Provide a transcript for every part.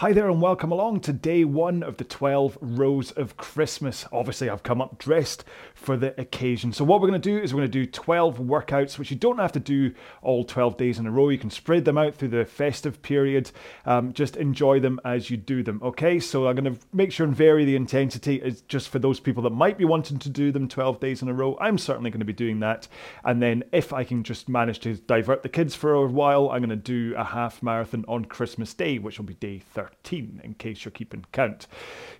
Hi there, and welcome along to day one of the 12 Rows of Christmas. Obviously, I've come up dressed for the occasion. So, what we're going to do is we're going to do 12 workouts, which you don't have to do all 12 days in a row. You can spread them out through the festive period. Um, just enjoy them as you do them, okay? So, I'm going to make sure and vary the intensity is just for those people that might be wanting to do them 12 days in a row. I'm certainly going to be doing that. And then, if I can just manage to divert the kids for a while, I'm going to do a half marathon on Christmas Day, which will be day 30. 13, in case you're keeping count.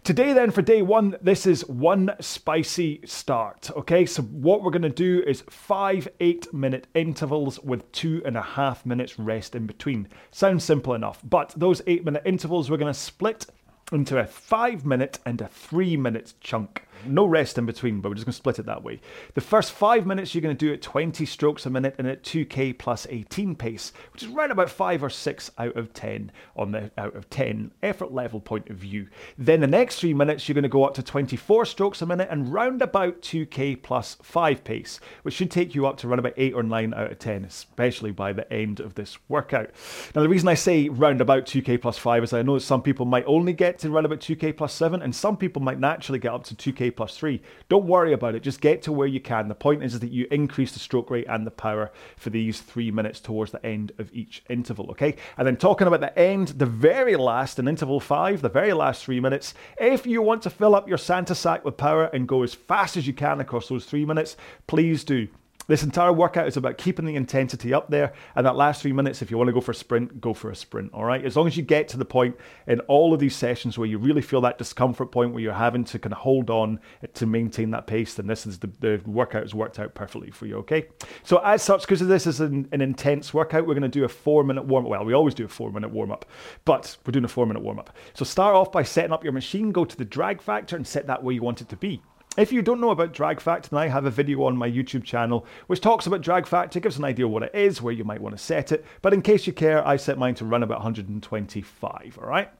Today, then, for day one, this is one spicy start. Okay, so what we're going to do is five eight minute intervals with two and a half minutes rest in between. Sounds simple enough, but those eight minute intervals we're going to split into a five minute and a three minute chunk. No rest in between, but we're just going to split it that way. The first five minutes you're going to do at 20 strokes a minute and at 2k plus 18 pace, which is right about five or six out of 10 on the out of 10 effort level point of view. Then the next three minutes you're going to go up to 24 strokes a minute and round about 2k plus 5 pace, which should take you up to run about 8 or 9 out of 10, especially by the end of this workout. Now, the reason I say round about 2k plus 5 is I know some people might only get to run about 2k plus 7, and some people might naturally get up to 2k plus 3. Don't worry about it, just get to where you can. The point is that you increase the stroke rate and the power for these three minutes towards the end of each interval, okay? And then talking about the end, the very last, in interval 5, the very last three minutes, if you want to fill up your Santa sack with power and go as fast as you can across those three minutes, please do. This entire workout is about keeping the intensity up there. And that last three minutes, if you want to go for a sprint, go for a sprint. All right. As long as you get to the point in all of these sessions where you really feel that discomfort point where you're having to kind of hold on to maintain that pace, then this is the, the workout has worked out perfectly for you. Okay. So, as such, because this is an, an intense workout, we're going to do a four minute warm up. Well, we always do a four minute warm up, but we're doing a four minute warm up. So, start off by setting up your machine, go to the drag factor and set that where you want it to be. If you don't know about drag factor, then I have a video on my YouTube channel which talks about drag Fact. factor, gives an idea what it is, where you might want to set it. But in case you care, I set mine to run about 125, all right?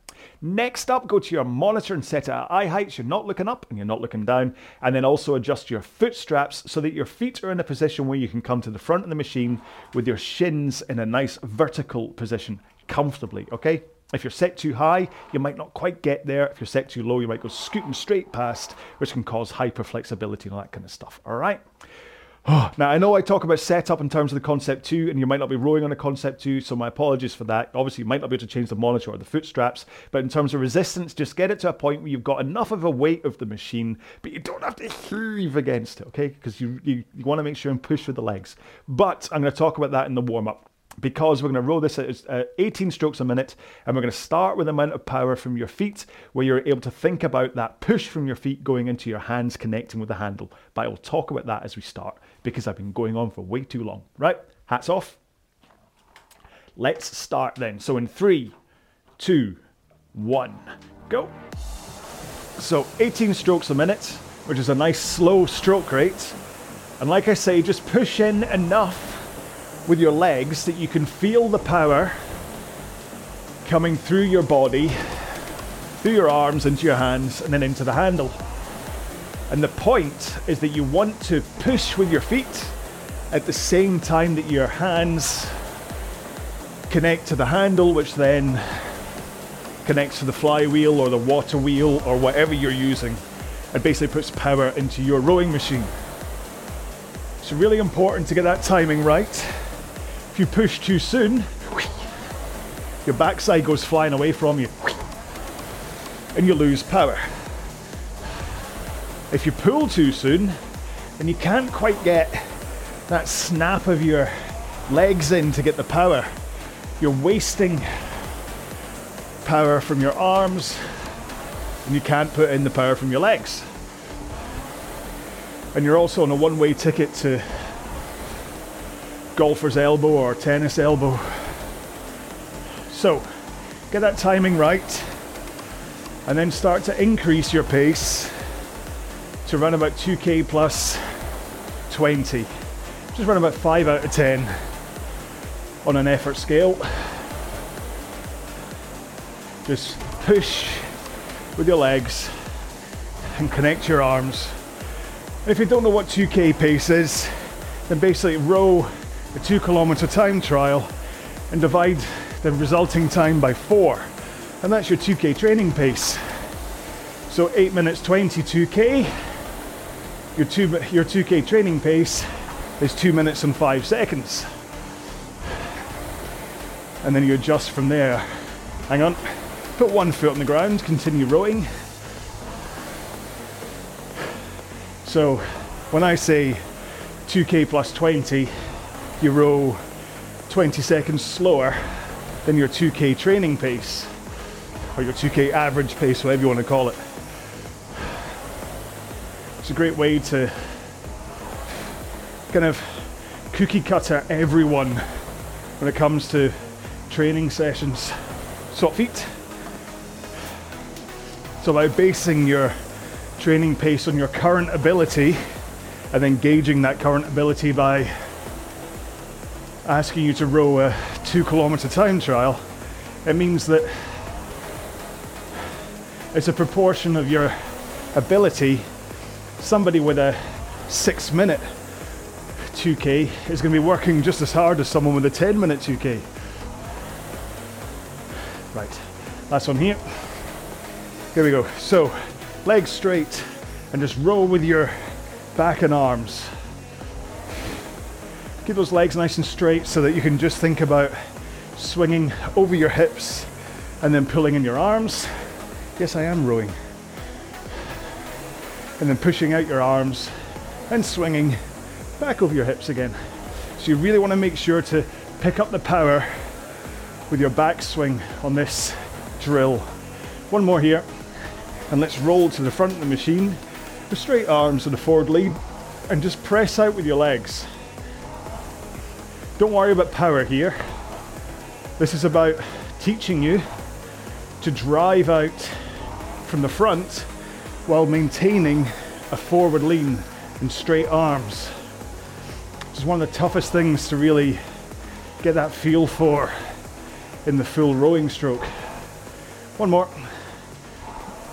Next up, go to your monitor and set it at eye height. So you're not looking up and you're not looking down. And then also adjust your foot straps so that your feet are in a position where you can come to the front of the machine with your shins in a nice vertical position comfortably, okay? If you're set too high, you might not quite get there. If you're set too low, you might go scooting straight past, which can cause hyperflexibility and all that kind of stuff. All right. Now, I know I talk about setup in terms of the Concept 2, and you might not be rowing on a Concept 2, so my apologies for that. Obviously, you might not be able to change the monitor or the foot straps, but in terms of resistance, just get it to a point where you've got enough of a weight of the machine, but you don't have to heave against it, okay? Because you, you, you want to make sure and push with the legs. But I'm going to talk about that in the warm up because we're going to row this at uh, 18 strokes a minute and we're going to start with the amount of power from your feet where you're able to think about that push from your feet going into your hands connecting with the handle. But i will talk about that as we start because i've been going on for way too long. Right hats off. Let's start then. So in three two one go. So 18 strokes a minute which is a nice slow stroke rate. And like i say just push in enough with your legs that you can feel the power coming through your body, through your arms, into your hands, and then into the handle. And the point is that you want to push with your feet at the same time that your hands connect to the handle, which then connects to the flywheel or the water wheel or whatever you're using, and basically puts power into your rowing machine. It's really important to get that timing right. If you push too soon, your backside goes flying away from you and you lose power. If you pull too soon and you can't quite get that snap of your legs in to get the power, you're wasting power from your arms and you can't put in the power from your legs. And you're also on a one way ticket to golfer's elbow or tennis elbow. So, get that timing right and then start to increase your pace to run about 2k plus 20. Just run about 5 out of 10 on an effort scale. Just push with your legs and connect your arms. And if you don't know what 2k pace is, then basically row a 2 kilometer time trial and divide the resulting time by 4. And that's your 2k training pace. So 8 minutes 22k. Your 2 your 2k training pace is 2 minutes and 5 seconds. And then you adjust from there. Hang on. Put one foot on the ground, continue rowing. So when I say 2k plus 20, you row 20 seconds slower than your 2k training pace, or your 2k average pace, whatever you want to call it. It's a great way to kind of cookie cutter everyone when it comes to training sessions. Swap feet. So by basing your training pace on your current ability and then gauging that current ability by asking you to row a two kilometer time trial, it means that it's a proportion of your ability. Somebody with a six minute 2K is going to be working just as hard as someone with a 10 minute 2K. Right, last one here. Here we go. So, legs straight and just roll with your back and arms. Keep those legs nice and straight so that you can just think about swinging over your hips and then pulling in your arms. Yes, I am rowing. And then pushing out your arms and swinging back over your hips again. So you really want to make sure to pick up the power with your back swing on this drill. One more here and let's roll to the front of the machine with straight arms and a forward lead and just press out with your legs. Don't worry about power here. This is about teaching you to drive out from the front while maintaining a forward lean and straight arms. This is one of the toughest things to really get that feel for in the full rowing stroke. One more.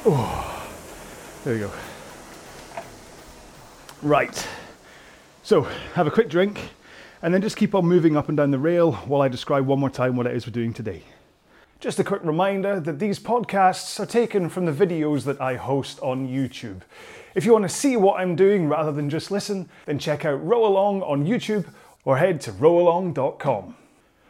Oh, there you go. Right. So, have a quick drink and then just keep on moving up and down the rail while I describe one more time what it is we're doing today. Just a quick reminder that these podcasts are taken from the videos that I host on YouTube. If you want to see what I'm doing rather than just listen, then check out Row Along on YouTube or head to rowalong.com.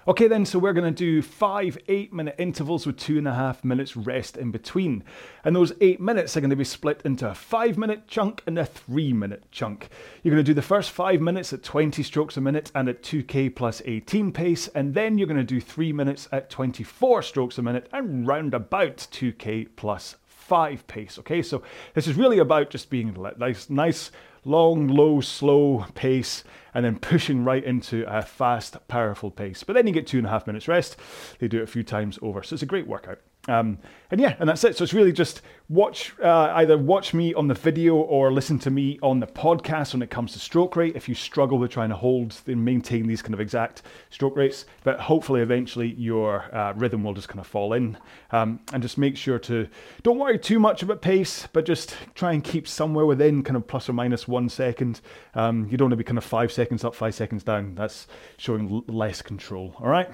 Okay, then, so we're going to do five eight minute intervals with two and a half minutes rest in between. And those eight minutes are going to be split into a five minute chunk and a three minute chunk. You're going to do the first five minutes at 20 strokes a minute and at 2k plus 18 pace, and then you're going to do three minutes at 24 strokes a minute and round about 2k plus 5 pace. Okay, so this is really about just being nice, nice long, low, slow pace, and then pushing right into a fast, powerful pace. But then you get two and a half minutes rest. They do it a few times over. So it's a great workout. Um, and yeah, and that's it. So it's really just watch, uh, either watch me on the video or listen to me on the podcast when it comes to stroke rate. If you struggle with trying to hold and maintain these kind of exact stroke rates, but hopefully eventually your uh, rhythm will just kind of fall in. Um, and just make sure to don't worry too much about pace, but just try and keep somewhere within kind of plus or minus one second. Um, you don't want to be kind of five seconds up, five seconds down. That's showing l- less control. All right.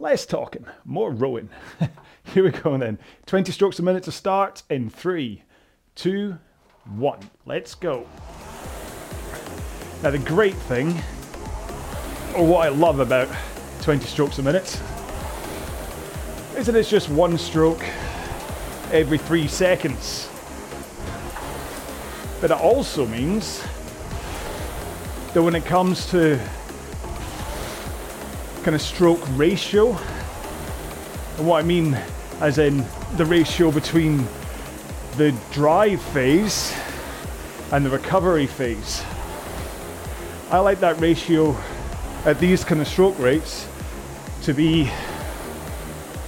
Less talking, more rowing. Here we go then. 20 strokes a minute to start in three, two, one. Let's go. Now, the great thing, or what I love about 20 strokes a minute, is that it's just one stroke every three seconds. But it also means that when it comes to kind of stroke ratio. And what I mean, as in the ratio between the drive phase and the recovery phase. I like that ratio at these kind of stroke rates to be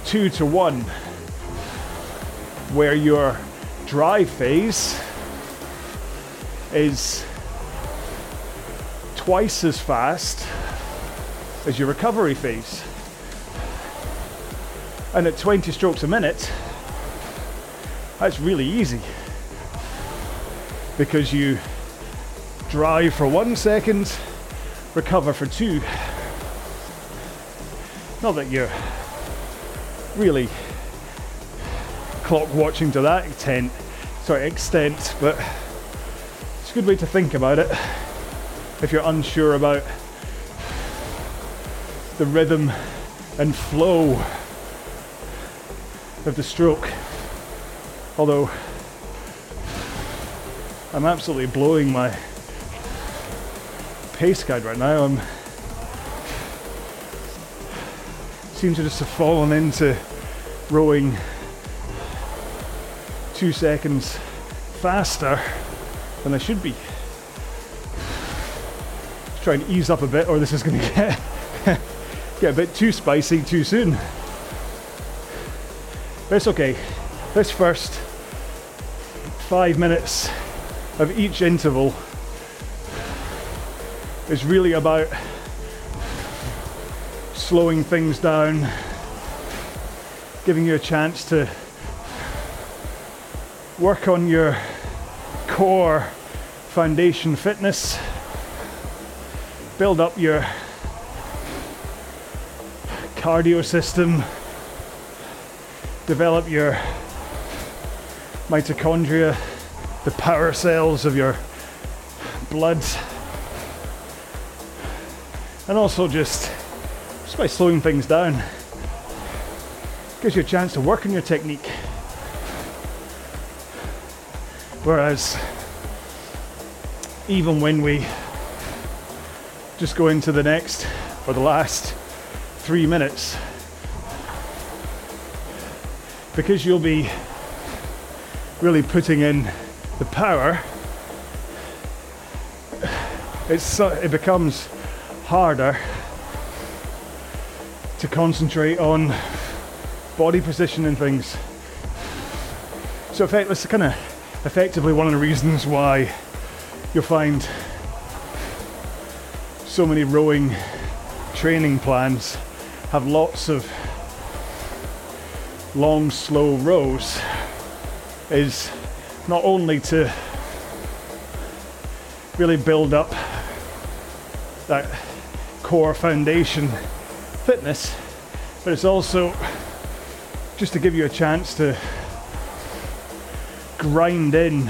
two to one, where your drive phase is twice as fast as your recovery phase. And at 20 strokes a minute, that's really easy because you drive for one second, recover for two. Not that you're really clock watching to that extent, sorry, extent, but it's a good way to think about it if you're unsure about the rhythm and flow of the stroke. Although I'm absolutely blowing my pace guide right now. I'm seem to just have fallen into rowing two seconds faster than I should be. Just try and ease up a bit, or this is going to get get a bit too spicy too soon. But it's okay. This first five minutes of each interval is really about slowing things down, giving you a chance to work on your core foundation fitness, build up your cardio system, develop your mitochondria, the power cells of your blood, and also just, just by slowing things down, gives you a chance to work on your technique. Whereas, even when we just go into the next or the last three minutes, because you'll be really putting in the power, it's it becomes harder to concentrate on body position and things. So, effect, that's kind of effectively one of the reasons why you'll find so many rowing training plans have lots of long, slow rows is not only to really build up that core foundation fitness, but it's also just to give you a chance to grind in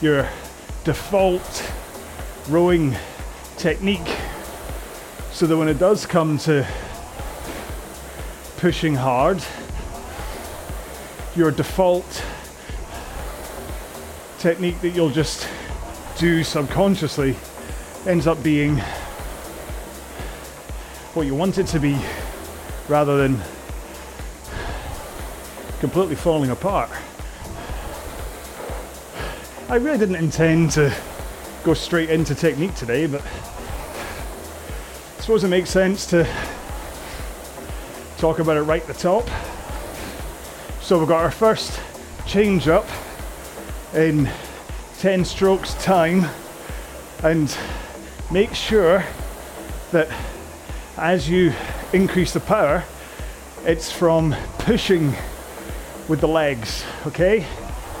your default rowing technique so that when it does come to pushing hard, your default technique that you'll just do subconsciously ends up being what you want it to be rather than completely falling apart. I really didn't intend to go straight into technique today, but suppose it makes sense to talk about it right at the top. So we've got our first change up in 10 strokes time and make sure that as you increase the power, it's from pushing with the legs, okay?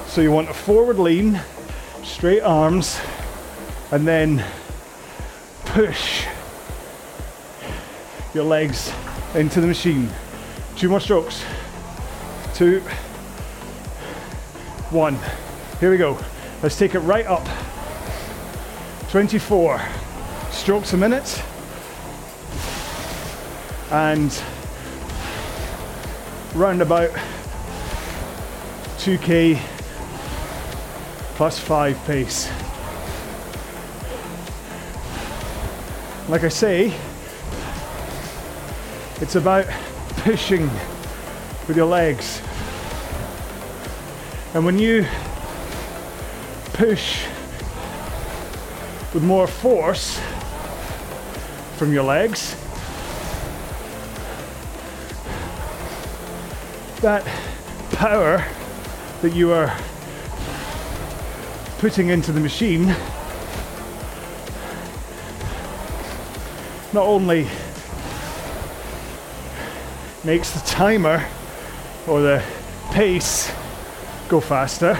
So you want a forward lean, straight arms, and then push your legs into the machine. Two more strokes. Two, one. Here we go. Let's take it right up. 24 strokes a minute. And round about 2k plus 5 pace. Like I say, it's about pushing with your legs. And when you push with more force from your legs, that power that you are putting into the machine not only makes the timer or the pace go faster,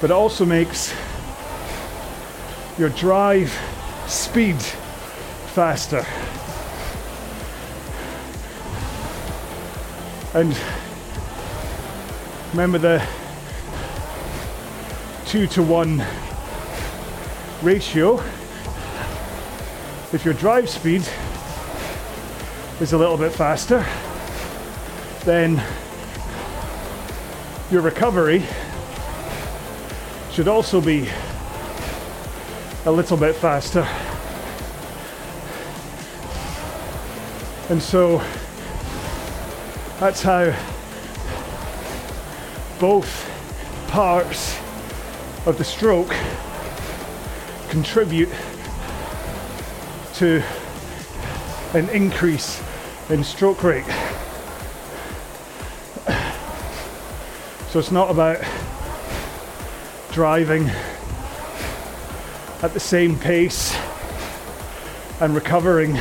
but it also makes your drive speed faster. And remember the two to one ratio. If your drive speed is a little bit faster, then your recovery should also be a little bit faster. And so that's how both parts of the stroke contribute to an increase in stroke rate. So it's not about driving at the same pace and recovering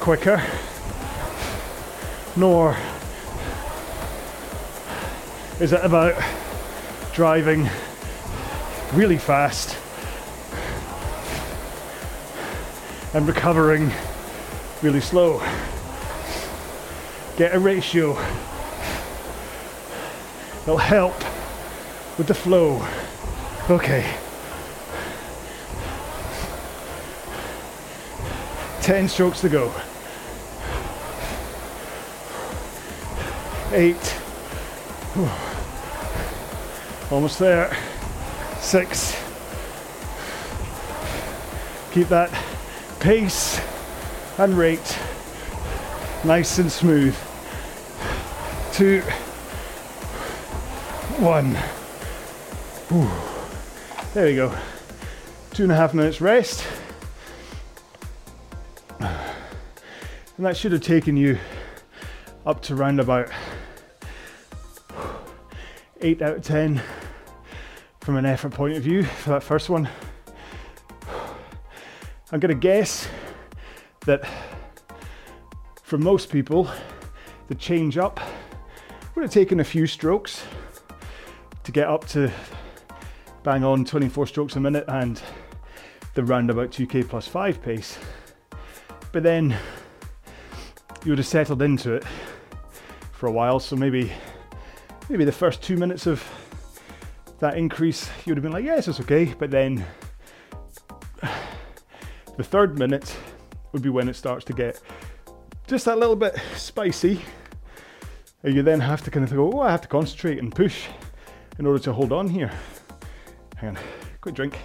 quicker, nor is it about driving really fast and recovering really slow. Get a ratio. It'll help with the flow. Okay. 10 strokes to go. Eight. Almost there. Six. Keep that pace rate nice and smooth. Two, one. Ooh. There we go. Two and a half minutes rest. And that should have taken you up to round about 8 out of 10 from an effort point of view for that first one. I'm to guess that for most people, the change up would have taken a few strokes to get up to bang on 24 strokes a minute and the roundabout 2k plus 5 pace. But then you would have settled into it for a while, so maybe maybe the first two minutes of that increase you would have been like, yes, it's okay, but then the third minute would be when it starts to get just that little bit spicy. And you then have to kind of go, oh, I have to concentrate and push in order to hold on here. Hang on, quick drink.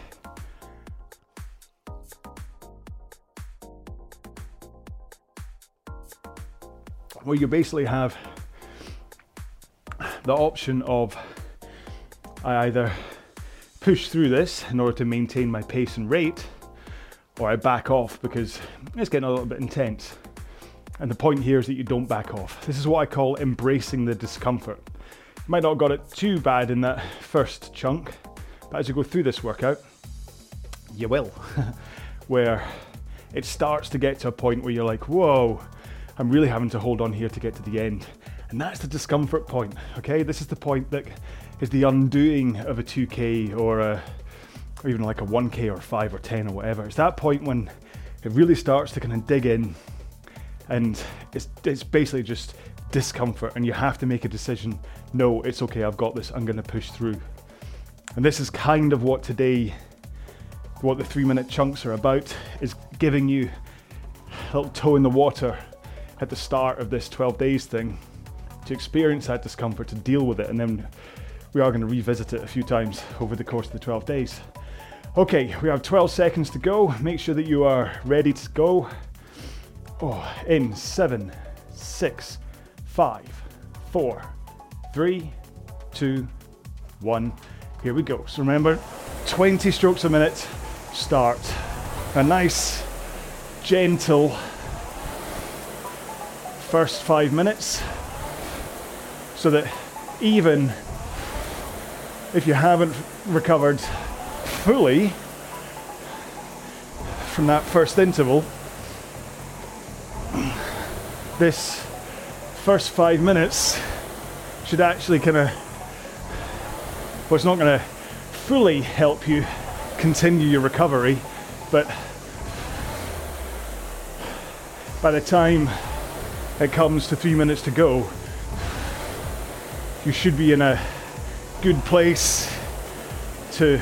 Well, you basically have the option of I either push through this in order to maintain my pace and rate, or I back off because it's getting a little bit intense. And the point here is that you don't back off. This is what I call embracing the discomfort. You might not have got it too bad in that first chunk, but as you go through this workout, you will. where it starts to get to a point where you're like, whoa, I'm really having to hold on here to get to the end. And that's the discomfort point, okay? This is the point that is the undoing of a 2K or a or even like a 1k or 5 or 10 or whatever. It's that point when it really starts to kind of dig in and it's, it's basically just discomfort and you have to make a decision no it's okay i've got this i'm going to push through and this is kind of what today what the three minute chunks are about is giving you a little toe in the water at the start of this 12 days thing to experience that discomfort to deal with it and then we are going to revisit it a few times over the course of the 12 days Okay, we have 12 seconds to go. Make sure that you are ready to go. Oh, in seven, six, five, four, three, two, one. Here we go. So remember, 20 strokes a minute. Start. A nice, gentle first five minutes so that even if you haven't recovered fully from that first interval, this first five minutes should actually kind of, well, it's not going to fully help you continue your recovery, but by the time it comes to three minutes to go, you should be in a good place to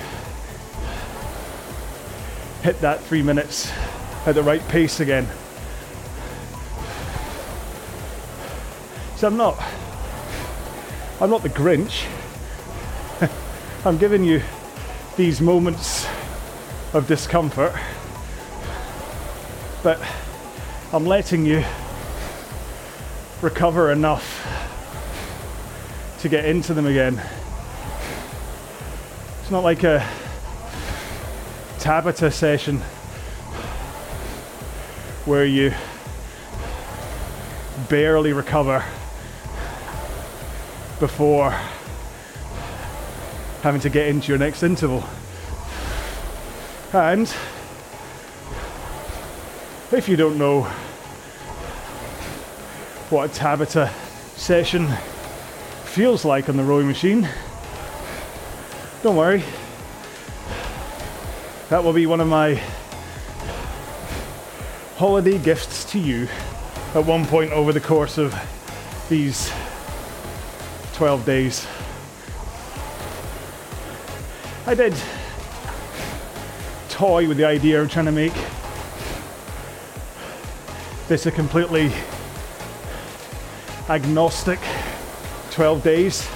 hit that three minutes at the right pace again. So I'm not I'm not the Grinch. I'm giving you these moments of discomfort, but I'm letting you recover enough to get into them again. It's not like a Tabata session where you barely recover before having to get into your next interval. And if you don't know what a Tabata session feels like on the rowing machine, don't worry. That will be one of my holiday gifts to you at one point over the course of these 12 days. I did toy with the idea of trying to make this a completely agnostic 12 days,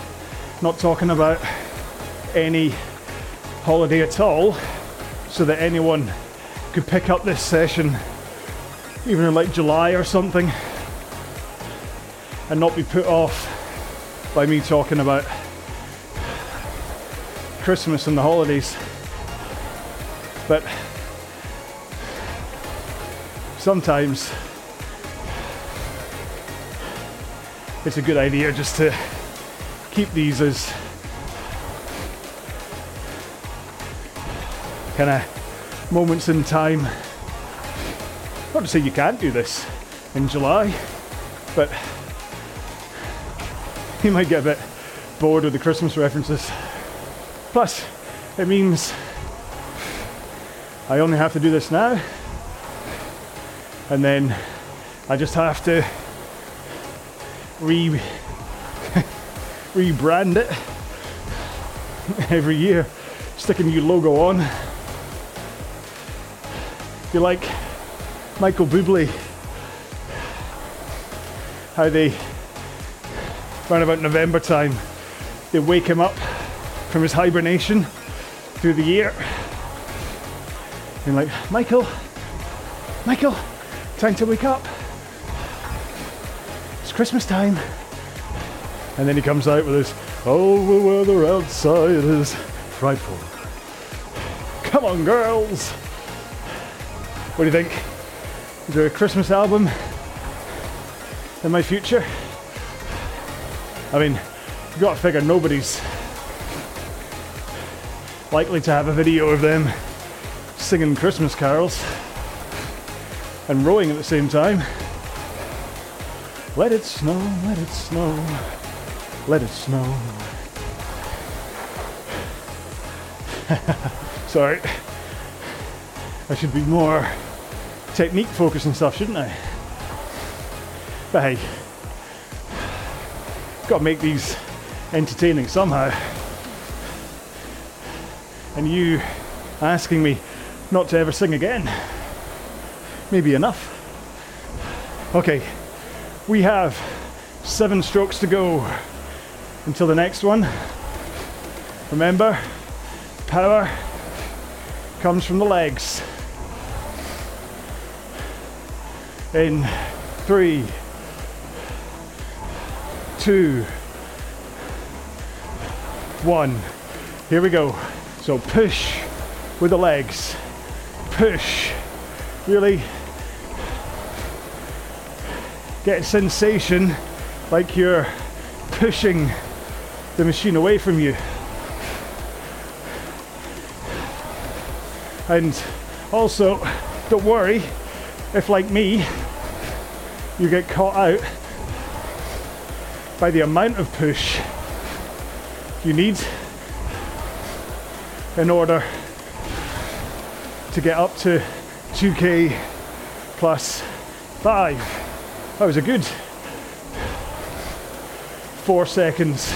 not talking about any holiday at all, so that anyone could pick up this session even in like July or something and not be put off by me talking about Christmas and the holidays. But sometimes it's a good idea just to keep these as kind of moments in time. Not to say you can't do this in July, but you might get a bit bored with the Christmas references. Plus, it means I only have to do this now, and then I just have to re rebrand it every year, stick a new logo on. You like Michael Bublé, how they around about November time, they wake him up from his hibernation through the year. And like, Michael, Michael, time to wake up. It's Christmas time. And then he comes out with his, oh, the weather outside is frightful. Come on, girls. What do you think? Is there a Christmas album in my future? I mean, you've got to figure nobody's likely to have a video of them singing Christmas carols and rowing at the same time. Let it snow, let it snow, let it snow. Sorry. I should be more technique focus and stuff, shouldn't I? But hey, got to make these entertaining somehow. And you asking me not to ever sing again, maybe enough. Okay, we have seven strokes to go until the next one. Remember, power comes from the legs. in three, two, one. Here we go. So push with the legs. Push. Really get sensation like you're pushing the machine away from you. And also, don't worry if, like me, you get caught out by the amount of push you need in order to get up to 2k plus 5. That was a good four seconds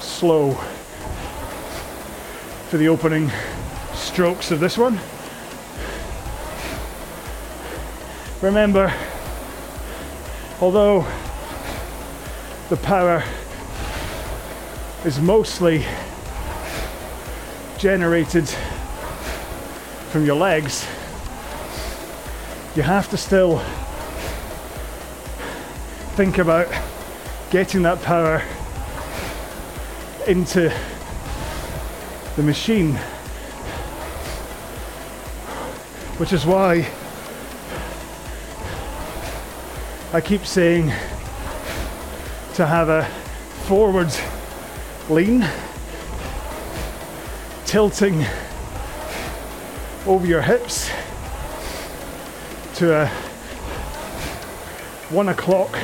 slow for the opening strokes of this one. Remember, although the power is mostly generated from your legs, you have to still think about getting that power into the machine. Which is why I keep saying to have a forward lean, tilting over your hips to a one o'clock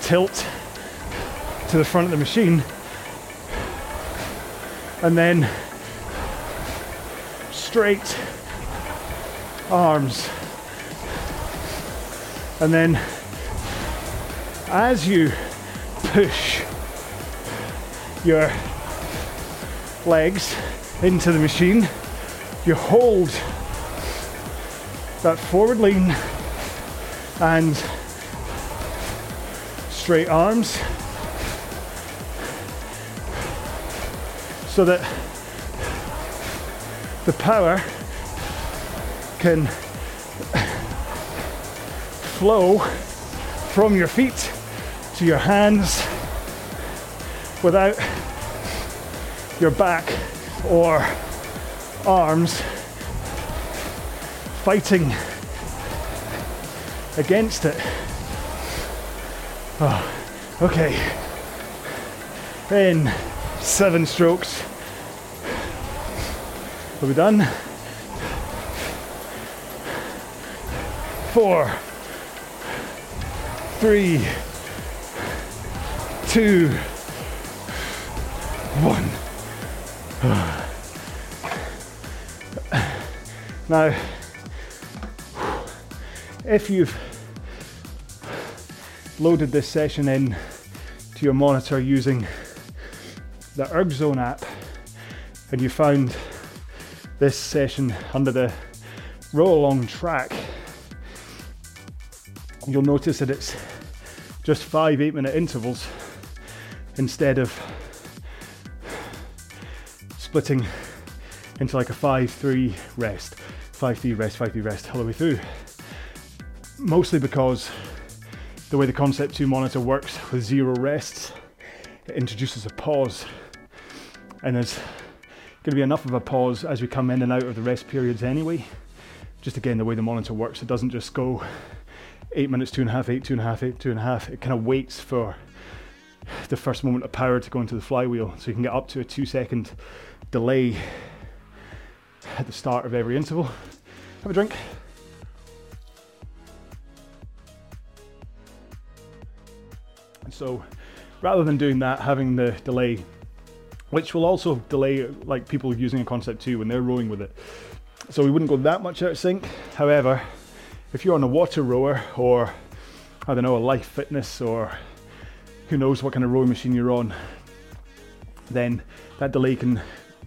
tilt to the front of the machine and then straight arms and then as you push your legs into the machine you hold that forward lean and straight arms so that the power can flow from your feet to your hands without your back or arms fighting against it. Oh, okay. In seven strokes. Are we done? Four, three, two, one. Now, if you've loaded this session in to your monitor using the ErgZone app and you found this session under the row along track, you'll notice that it's just five eight minute intervals instead of splitting into like a 5 3 rest, 5 3 rest, 5 3 rest all the way through. Mostly because the way the Concept 2 monitor works with zero rests, it introduces a pause. And there's going to be enough of a pause as we come in and out of the rest periods anyway. Just again, the way the monitor works, it doesn't just go eight minutes, two and a half, eight, two and a half, eight, two and a half. It kind of waits for the first moment of power to go into the flywheel. So you can get up to a two second delay at the start of every interval. Have a drink. So rather than doing that, having the delay, which will also delay like people using a concept 2 when they're rowing with it. So we wouldn't go that much out of sync. However, if you're on a water rower or I don't know, a life fitness or who knows what kind of rowing machine you're on, then that delay can,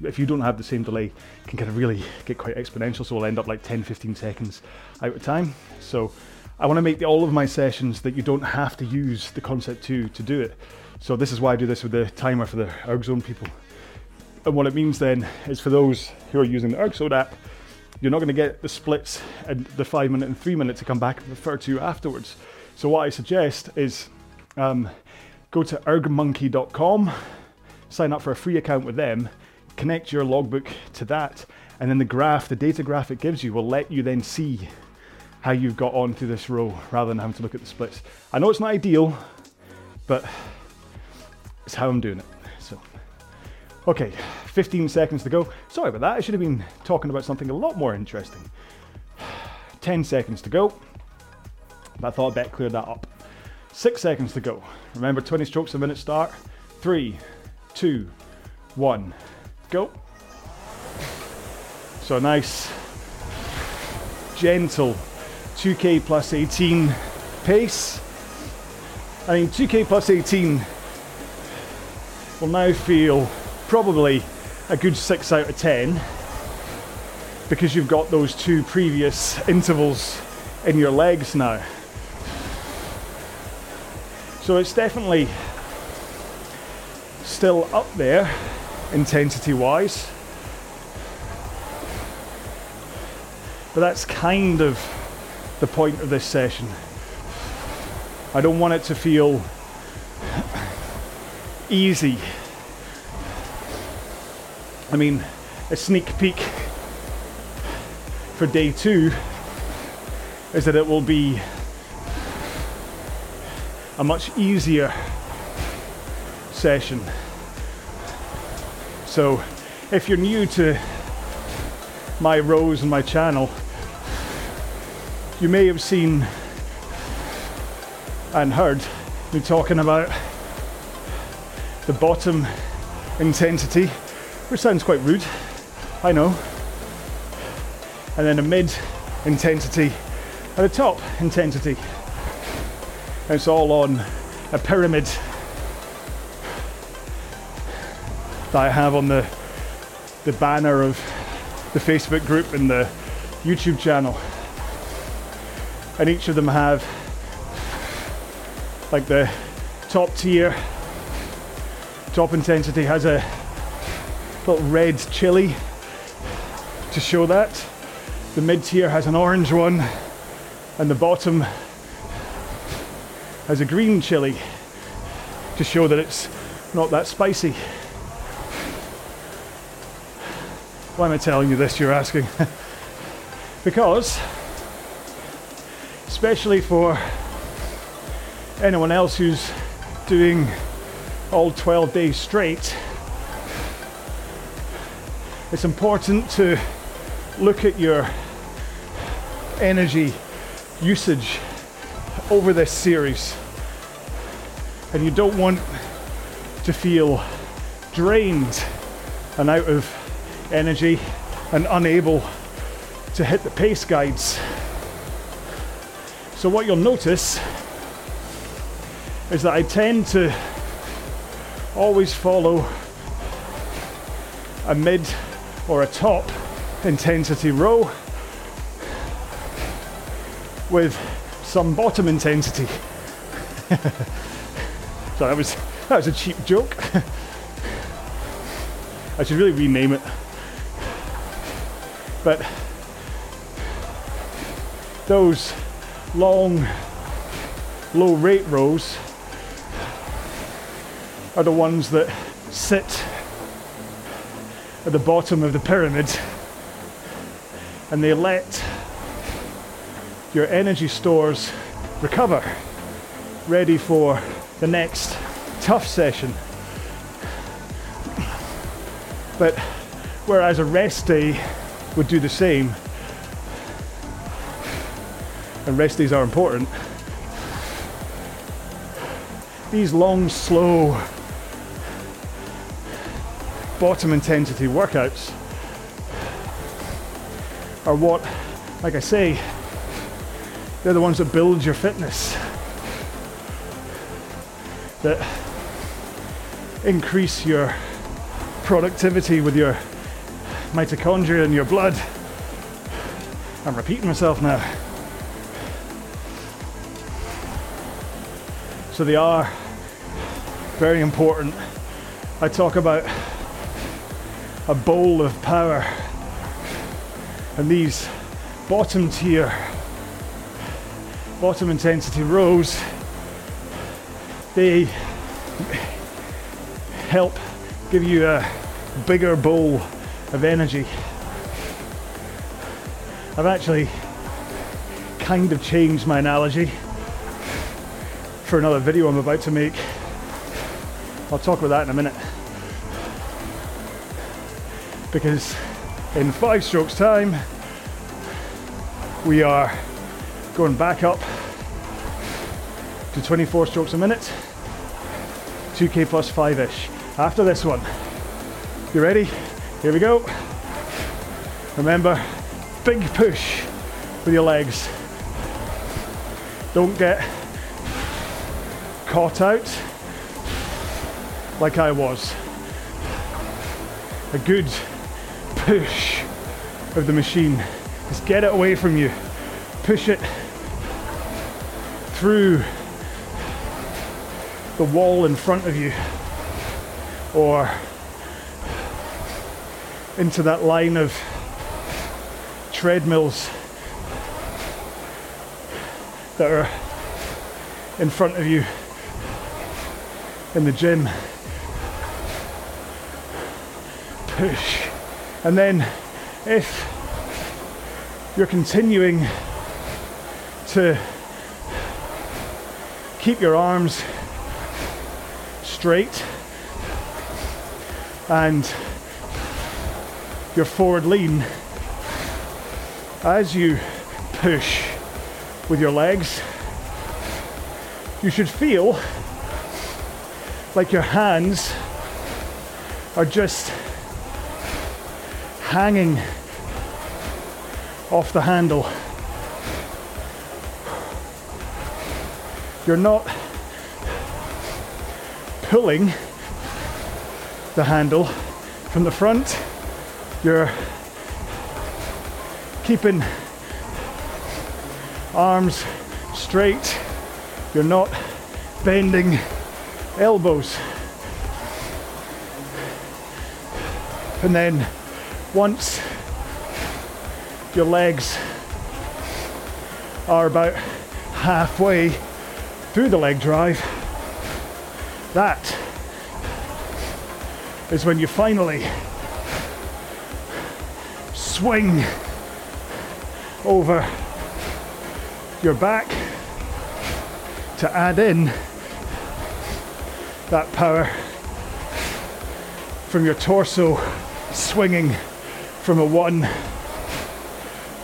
if you don't have the same delay, can kind of really get quite exponential. So we'll end up like 10, 15 seconds out of time. So I want to make all of my sessions that you don't have to use the Concept 2 to do it. So this is why I do this with the timer for the ErgZone people. And what it means then is for those who are using the ErgZone app, you're not going to get the splits and the five minute and three minute to come back and refer to afterwards. So what I suggest is um, go to ergmonkey.com, sign up for a free account with them, connect your logbook to that, and then the graph, the data graph it gives you will let you then see how you've got on through this row rather than having to look at the splits. I know it's not ideal, but it's how I'm doing it. So, okay, 15 seconds to go. Sorry about that, I should have been talking about something a lot more interesting. 10 seconds to go. But I thought I'd better clear that up. Six seconds to go. Remember 20 strokes a minute start. Three, two, one, go. So nice, gentle 2k plus 18 pace. I mean, 2k plus 18 will now feel probably a good 6 out of 10 because you've got those two previous intervals in your legs now. So it's definitely still up there intensity wise. But that's kind of the point of this session. I don't want it to feel easy. I mean, a sneak peek for day two is that it will be a much easier session. So, if you're new to my rows and my channel, you may have seen and heard me talking about the bottom intensity, which sounds quite rude, I know, and then a mid intensity and a top intensity. And It's all on a pyramid that I have on the the banner of the Facebook group and the YouTube channel. And each of them have like the top tier, top intensity has a little red chili to show that. The mid tier has an orange one, and the bottom has a green chili to show that it's not that spicy. Why am I telling you this, you're asking? because, especially for anyone else who's doing all 12 days straight, it's important to look at your energy usage over this series. And you don't want to feel drained and out of energy and unable to hit the pace guides. So, what you'll notice is that I tend to always follow a mid or a top intensity row with some bottom intensity. so that was that was a cheap joke. I should really rename it. But those long low rate rows are the ones that sit at the bottom of the pyramid and they let your energy stores recover, ready for the next tough session. But whereas a rest day would do the same, and rest days are important, these long, slow, bottom intensity workouts are what, like I say, they're the ones that build your fitness, that increase your productivity with your mitochondria in your blood. I'm repeating myself now. So they are very important. I talk about a bowl of power and these bottom tier bottom intensity rows, they help give you a bigger bowl of energy. I've actually kind of changed my analogy for another video I'm about to make. I'll talk about that in a minute. Because in five strokes time, we are going back up to 24 strokes a minute, 2k plus 5 ish. After this one, you ready? Here we go. Remember, big push with your legs. Don't get caught out like I was. A good push of the machine. Just get it away from you. Push it through the wall in front of you or into that line of treadmills that are in front of you in the gym. Push. And then if you're continuing to keep your arms straight and your forward lean as you push with your legs you should feel like your hands are just hanging off the handle. You're not pulling the handle from the front, you're keeping arms straight, you're not bending elbows. And then once your legs are about halfway through the leg drive, that is when you finally swing over your back to add in that power from your torso swinging from a 1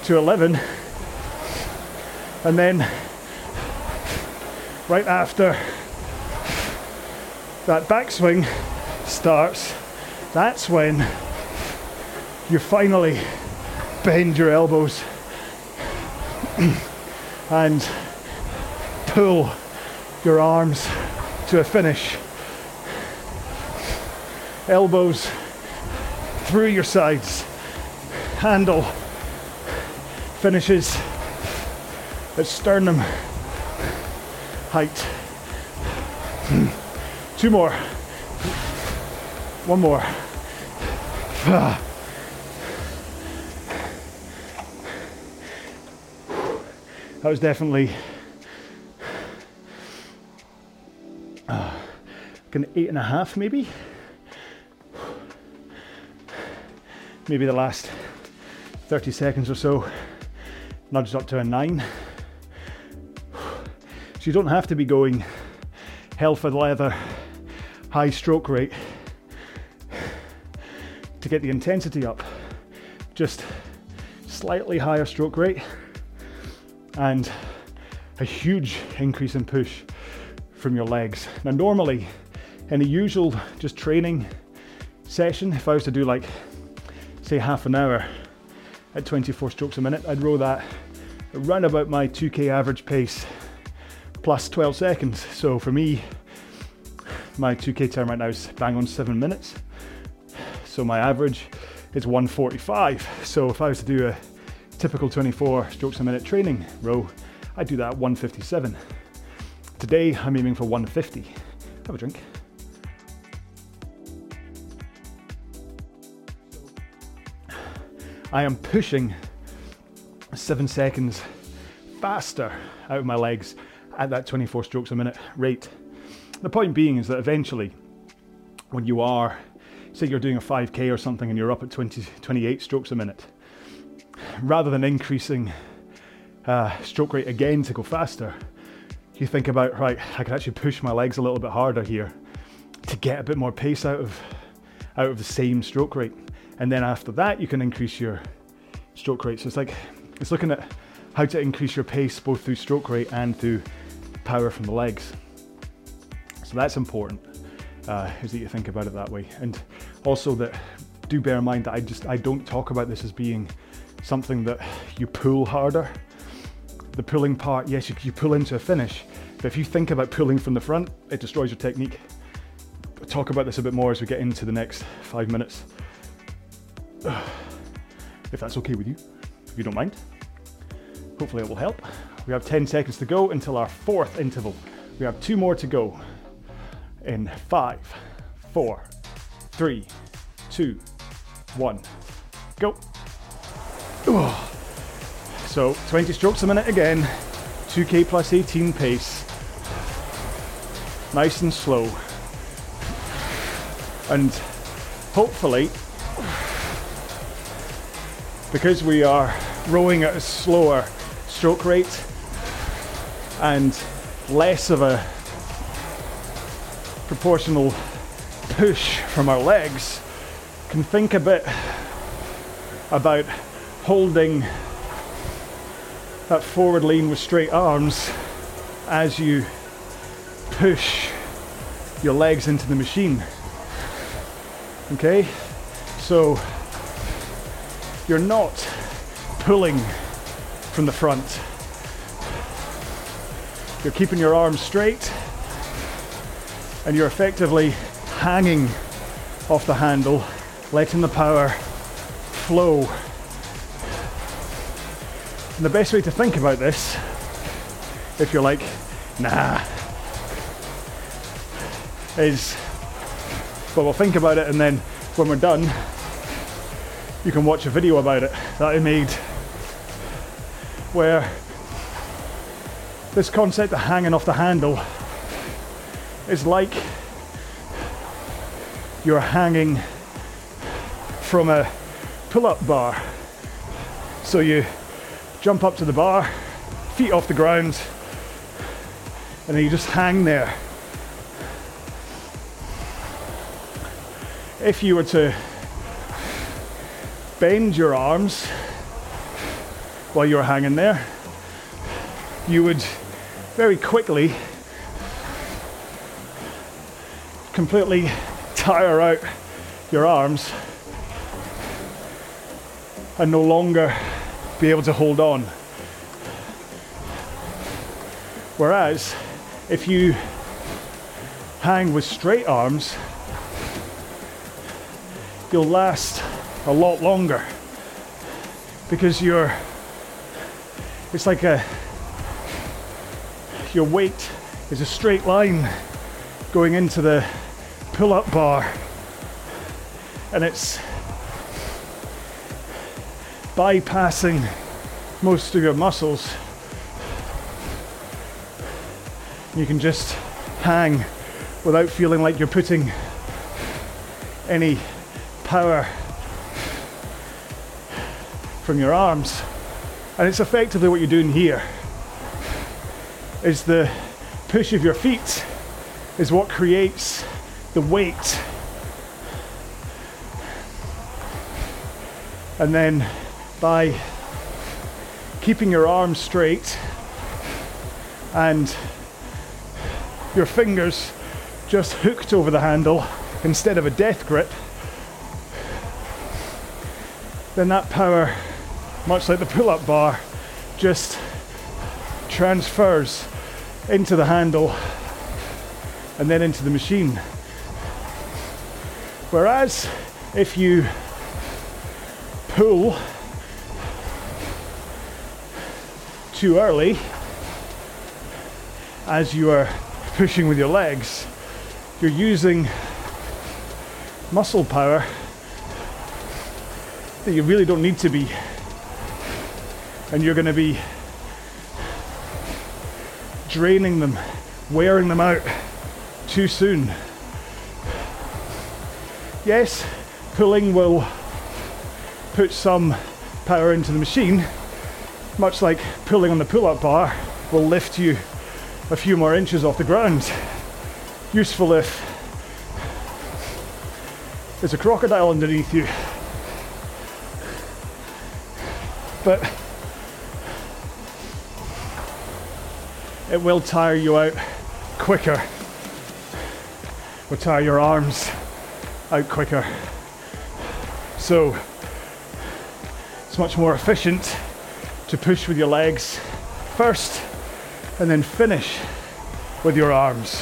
to 11 and then right after that backswing starts that's when you finally bend your elbows and pull your arms to a finish elbows through your sides. Handle finishes at sternum height. Two more. One more. That was definitely uh, like an eight and a half, maybe. maybe the last 30 seconds or so nudged up to a 9. So you don't have to be going hell for leather, high stroke rate to get the intensity up. Just slightly higher stroke rate and a huge increase in push from your legs. Now, normally in a usual just training session, if I was to do like say half an hour at 24 strokes a minute, I'd row that around about my 2k average pace plus 12 seconds. So for me, my 2k time right now is bang on seven minutes. So my average is 145. So if I was to do a typical 24 strokes a minute training row, I'd do that at 157. Today I'm aiming for 150. Have a drink. I am pushing seven seconds faster out of my legs at that 24 strokes a minute rate. The point being is that eventually, when you are, say you're doing a 5k or something and you're up at 20, 28 strokes a minute, rather than increasing uh, stroke rate again to go faster, you think about, right, I can actually push my legs a little bit harder here to get a bit more pace out of out of the same stroke rate. And then after that, you can increase your stroke rate. So it's like, it's looking at how to increase your pace both through stroke rate and through power from the legs. So that's important, uh, is that you think about it that way. And also that do bear in mind that I just, I don't talk about this as being something that you pull harder. The pulling part, yes, you, you pull into a finish, but if you think about pulling from the front, it destroys your technique. I'll talk about this a bit more as we get into the next five minutes. If that's okay with you, if you don't mind. Hopefully it will help. We have 10 seconds to go until our fourth interval. We have two more to go. In five, four, three, two, one, go. So 20 strokes a minute again, 2k plus 18 pace. Nice and slow. And hopefully, because we are rowing at a slower stroke rate and less of a proportional push from our legs, can think a bit about holding that forward lean with straight arms as you push your legs into the machine. Okay? So you're not pulling from the front. You're keeping your arms straight and you're effectively hanging off the handle, letting the power flow. And the best way to think about this, if you're like, nah, is, well, we'll think about it and then when we're done, you can watch a video about it that I made where this concept of hanging off the handle is like you're hanging from a pull up bar. So you jump up to the bar, feet off the ground, and then you just hang there. If you were to bend your arms while you're hanging there, you would very quickly completely tire out your arms and no longer be able to hold on. Whereas if you hang with straight arms, you'll last a lot longer. Because you're it's like a your weight is a straight line going into the pull-up bar. And it's bypassing most of your muscles. You can just hang without feeling like you're putting any power from your arms. And it's effectively what you're doing here. Is the push of your feet is what creates the weight. And then by keeping your arms straight and your fingers just hooked over the handle instead of a death grip, then that power much like the pull-up bar, just transfers into the handle and then into the machine. Whereas if you pull too early as you are pushing with your legs, you're using muscle power that you really don't need to be and you're going to be draining them, wearing them out too soon. Yes, pulling will put some power into the machine, much like pulling on the pull up bar will lift you a few more inches off the ground. Useful if there's a crocodile underneath you. But it will tire you out quicker. Will tire your arms out quicker. So it's much more efficient to push with your legs first and then finish with your arms.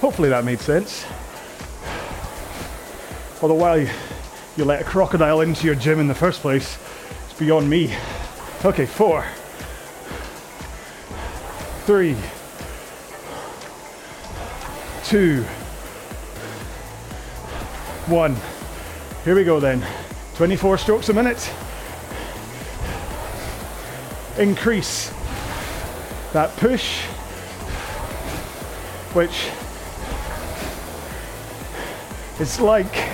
Hopefully that made sense. Although why you let a crocodile into your gym in the first place, it's beyond me. Okay, four, three, two, one. Here we go then. 24 strokes a minute. Increase that push, which is like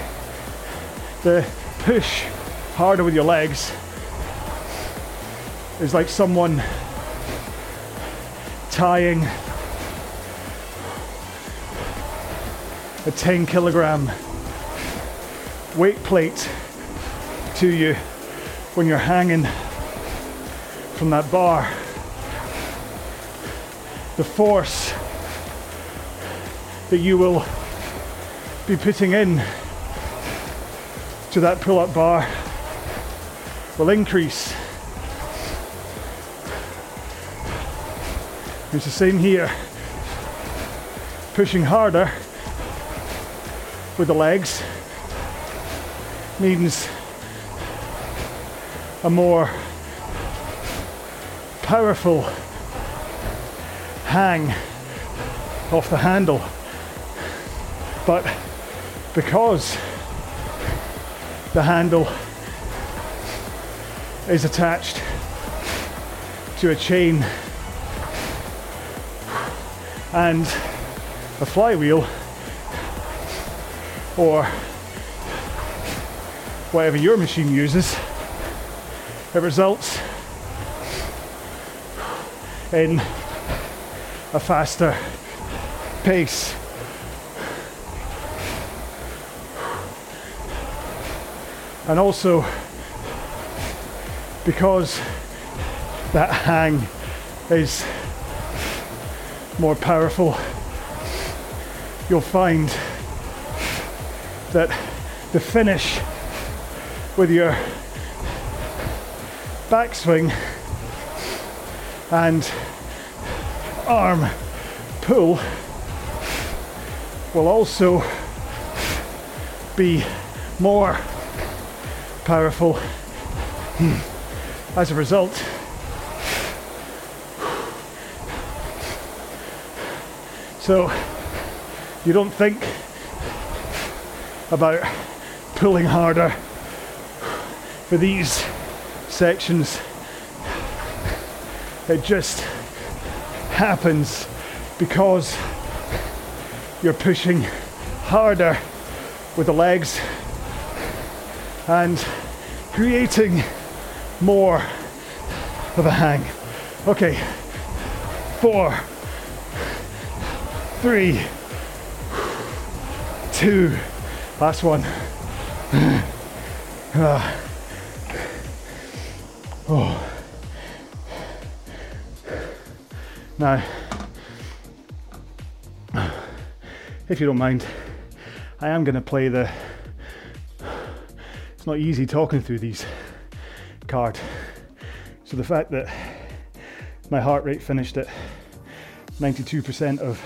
the push harder with your legs is like someone tying a 10 kilogram weight plate to you when you're hanging from that bar. The force that you will be putting in to that pull up bar will increase. It's the same here. Pushing harder with the legs means a more powerful hang off the handle. But because the handle is attached to a chain and a flywheel or whatever your machine uses, it results in a faster pace. And also because that hang is more powerful, you'll find that the finish with your backswing and arm pull will also be more powerful hmm. as a result. So you don't think about pulling harder for these sections. It just happens because you're pushing harder with the legs and creating more of a hang. Okay, four, three, two, last one. Uh, Oh. Now, if you don't mind, I am going to play the. It's not easy talking through these card. So the fact that my heart rate finished at 92% of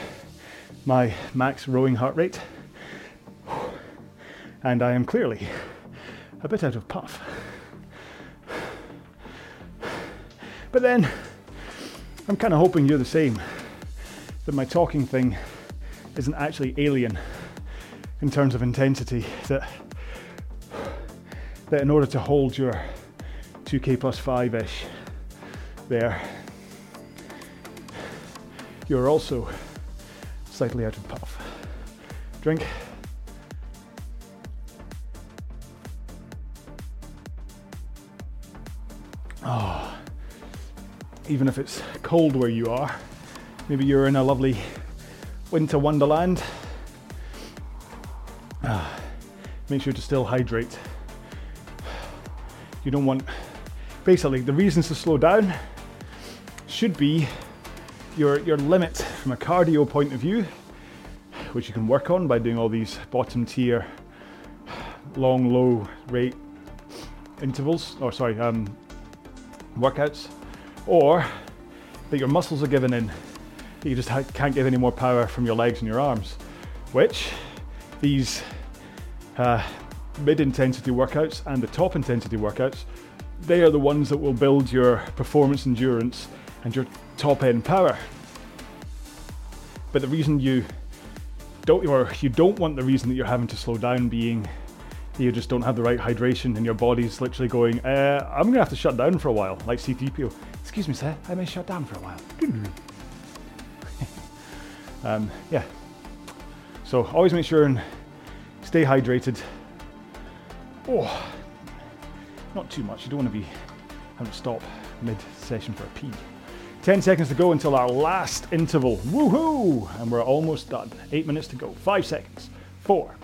my max rowing heart rate, and I am clearly a bit out of puff. But then I'm kind of hoping you're the same, that my talking thing isn't actually alien in terms of intensity, that, that in order to hold your 2k plus 5 ish there, you're also slightly out of puff. Drink. Oh even if it's cold where you are. Maybe you're in a lovely winter wonderland. Ah, make sure to still hydrate. You don't want, basically, the reasons to slow down should be your, your limit from a cardio point of view, which you can work on by doing all these bottom tier, long, low rate intervals, or sorry, um, workouts, or that your muscles are giving in. You just can't give any more power from your legs and your arms, which these uh, mid intensity workouts and the top intensity workouts, they are the ones that will build your performance endurance and your top end power. But the reason you don't, or you don't want the reason that you're having to slow down being you just don't have the right hydration and your body's literally going, uh, I'm gonna have to shut down for a while, like C3PO. Excuse me, sir, I may shut down for a while. um, yeah. So always make sure and stay hydrated. Oh, not too much. You don't want to be having to stop mid session for a pee. 10 seconds to go until our last interval. Woohoo! And we're almost done. Eight minutes to go. Five seconds. Four,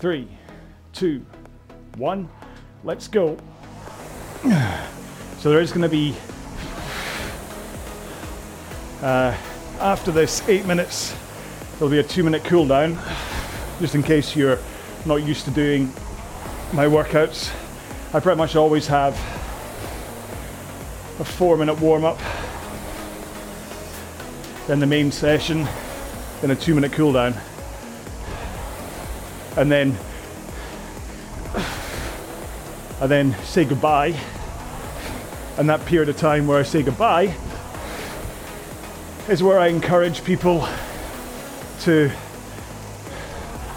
three, two, one. Let's go. So there is going to be, uh, after this eight minutes, there'll be a two minute cool down, just in case you're not used to doing my workouts. I pretty much always have a four minute warm up, then the main session, then a two minute cool down, and then I then say goodbye. And that period of time where I say goodbye is where I encourage people to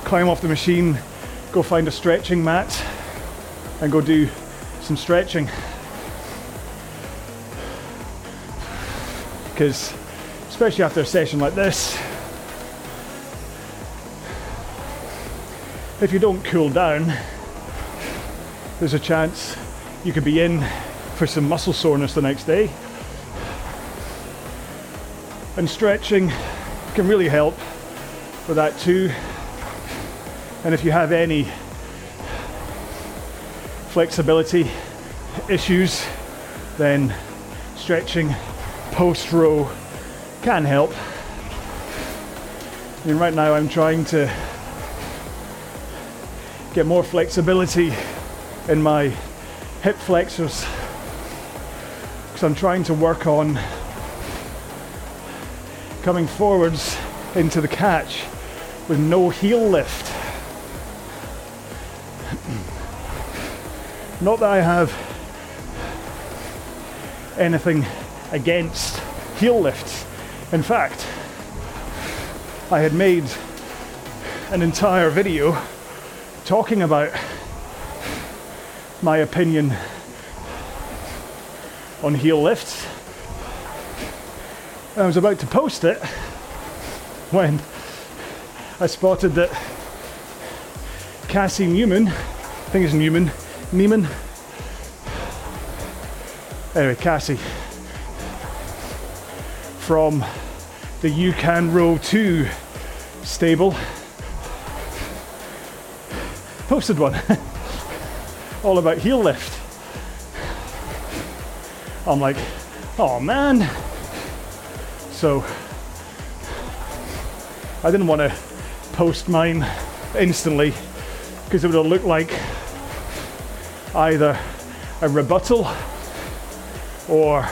climb off the machine, go find a stretching mat, and go do some stretching. Because, especially after a session like this, if you don't cool down, there's a chance you could be in for some muscle soreness the next day. And stretching can really help with that too. And if you have any flexibility issues, then stretching post row can help. I mean, right now I'm trying to get more flexibility in my hip flexors because I'm trying to work on coming forwards into the catch with no heel lift. Not that I have anything against heel lifts. In fact, I had made an entire video talking about my opinion on heel lifts. I was about to post it when I spotted that Cassie Newman, I think it's Newman, Neiman. Anyway, Cassie from the You Can Row Too stable posted one. all about heel lift. I'm like, oh man. So I didn't want to post mine instantly because it would have looked like either a rebuttal or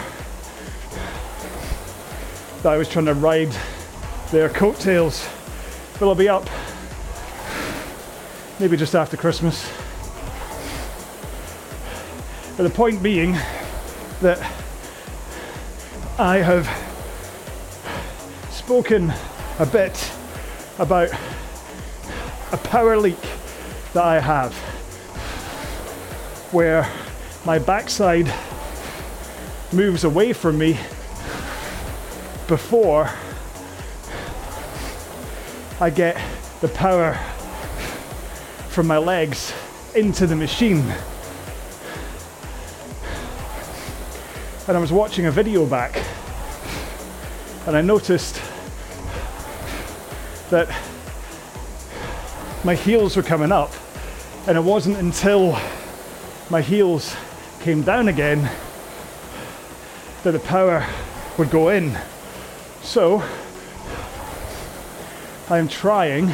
that I was trying to ride their coattails. But it'll be up maybe just after Christmas. But the point being that I have spoken a bit about a power leak that I have where my backside moves away from me before I get the power from my legs into the machine. and I was watching a video back and I noticed that my heels were coming up, and it wasn't until my heels came down again that the power would go in. So I'm trying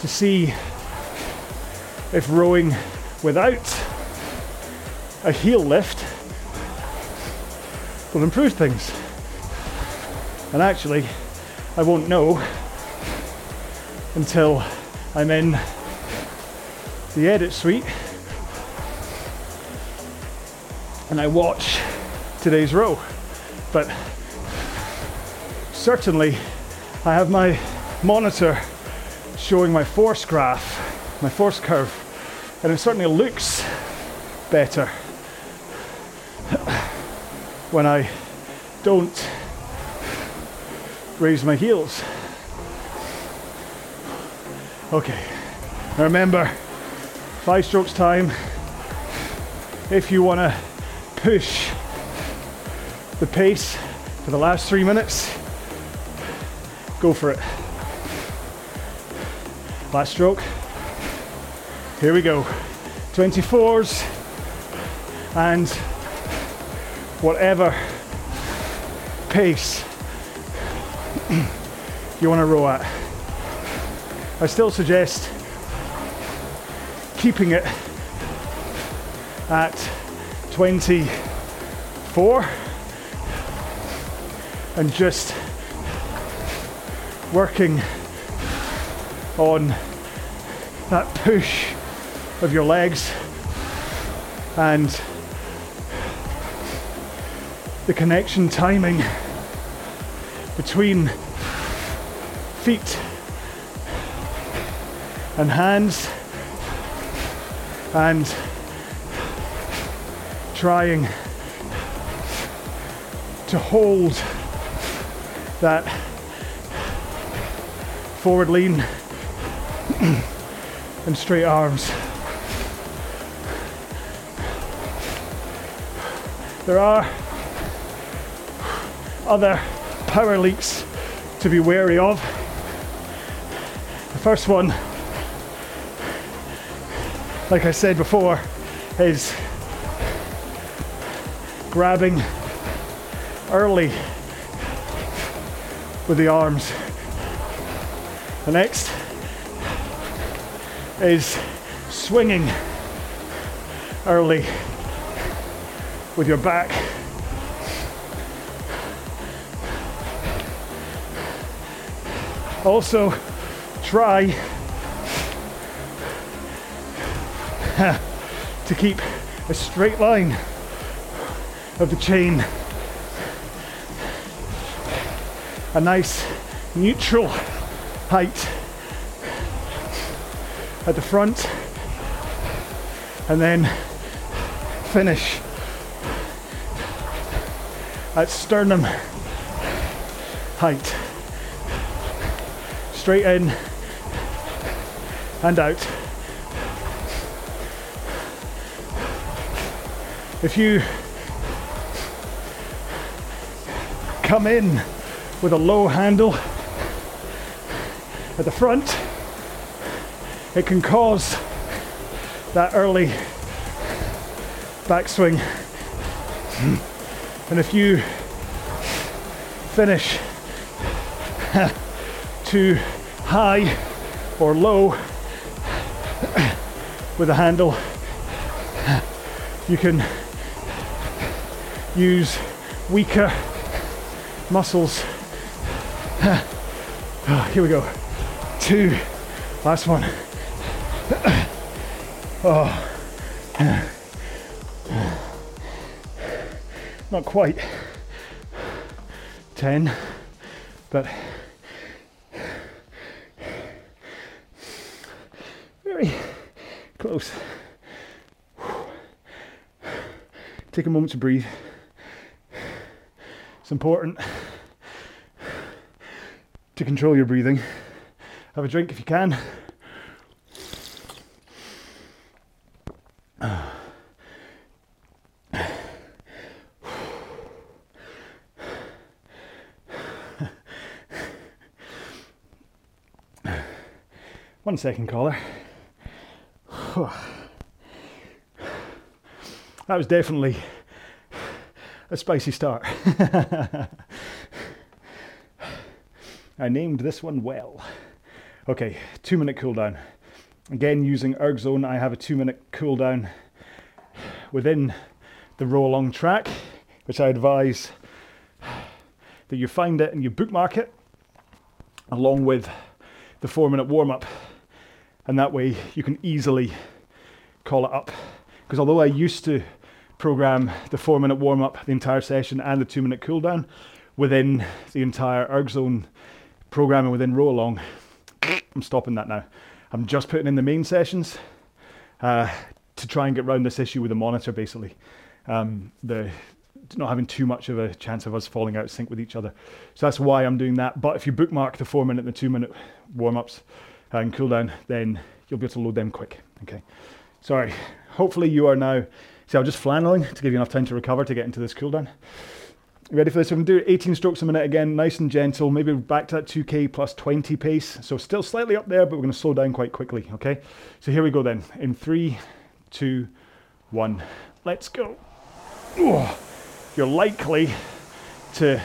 to see if rowing without a heel lift will improve things. And actually, I won't know until I'm in the edit suite and I watch today's row. But certainly, I have my monitor showing my force graph, my force curve, and it certainly looks better when I don't raise my heels. Okay, now remember, five strokes time. If you want to push the pace for the last three minutes, go for it. Last stroke. Here we go. 24s and whatever pace you want to row at. I still suggest keeping it at 24 and just working on that push of your legs and the connection timing between feet and hands and trying to hold that forward lean and straight arms. There are other power leaks to be wary of. The first one, like I said before, is grabbing early with the arms. The next is swinging early with your back. Also, try to keep a straight line of the chain. A nice neutral height at the front and then finish at sternum height. Straight in and out. If you come in with a low handle at the front, it can cause that early backswing. And if you finish too high or low with a handle, you can use weaker muscles. Here we go. Two. Last one. Oh. Not quite 10, but very close. Take a moment to breathe. It's important to control your breathing. Have a drink if you can. One second, caller. That was definitely a spicy start. I named this one well. Okay, two minute cooldown. Again, using ErgZone, I have a two minute cooldown within the row along track, which I advise that you find it and you bookmark it along with the four minute warm up. And that way you can easily call it up. Because although I used to program the four minute warm up, the entire session, and the two minute cooldown within the entire ErgZone programming within row along, I'm stopping that now. I'm just putting in the main sessions uh, to try and get around this issue with the monitor basically. Um, the not having too much of a chance of us falling out of sync with each other. So that's why I'm doing that. But if you bookmark the four minute and the two minute warm ups and cool down, then you'll be able to load them quick. Okay. Sorry. Hopefully you are now. See, I'm just flanneling to give you enough time to recover to get into this Ready for this? Going to do 18 strokes a minute again, nice and gentle. Maybe back to that 2k plus 20 pace. So still slightly up there, but we're going to slow down quite quickly. Okay. So here we go then. In three, two, one. Let's go. You're likely to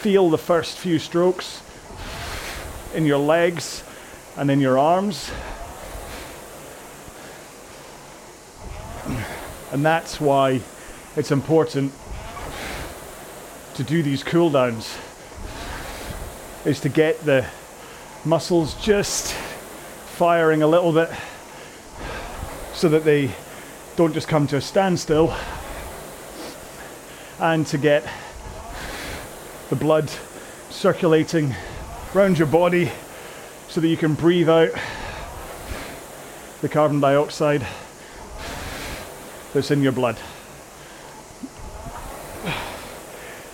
feel the first few strokes in your legs and in your arms. And that's why it's important to do these cool downs is to get the muscles just firing a little bit so that they don't just come to a standstill and to get the blood circulating around your body so that you can breathe out the carbon dioxide that's in your blood.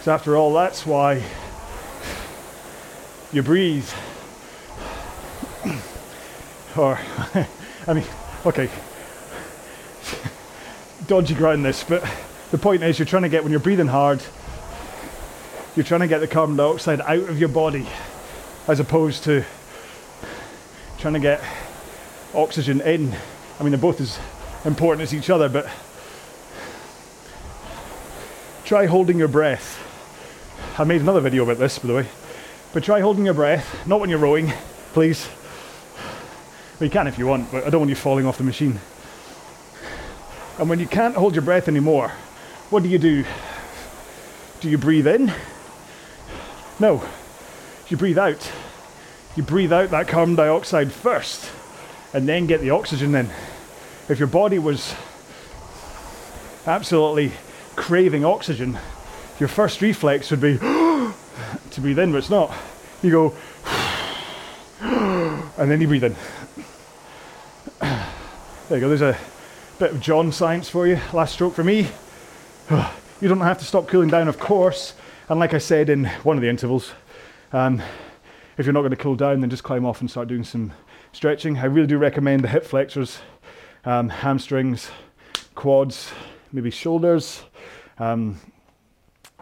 So, after all, that's why you breathe. or, I mean, okay, dodgy ground this, but the point is, you're trying to get, when you're breathing hard, you're trying to get the carbon dioxide out of your body as opposed to trying to get oxygen in. I mean, they're both as important as each other, but try holding your breath. I made another video about this, by the way. But try holding your breath, not when you're rowing, please. Well, you can if you want, but I don't want you falling off the machine. And when you can't hold your breath anymore, what do you do? Do you breathe in? No. You breathe out. You breathe out that carbon dioxide first and then get the oxygen in. If your body was absolutely craving oxygen, your first reflex would be to breathe in, but it's not. You go and then you breathe in. There you go, there's a bit of John science for you. Last stroke for me. you don't have to stop cooling down, of course. And like I said in one of the intervals, um, if you're not going to cool down, then just climb off and start doing some stretching. I really do recommend the hip flexors, um, hamstrings, quads, maybe shoulders. Um,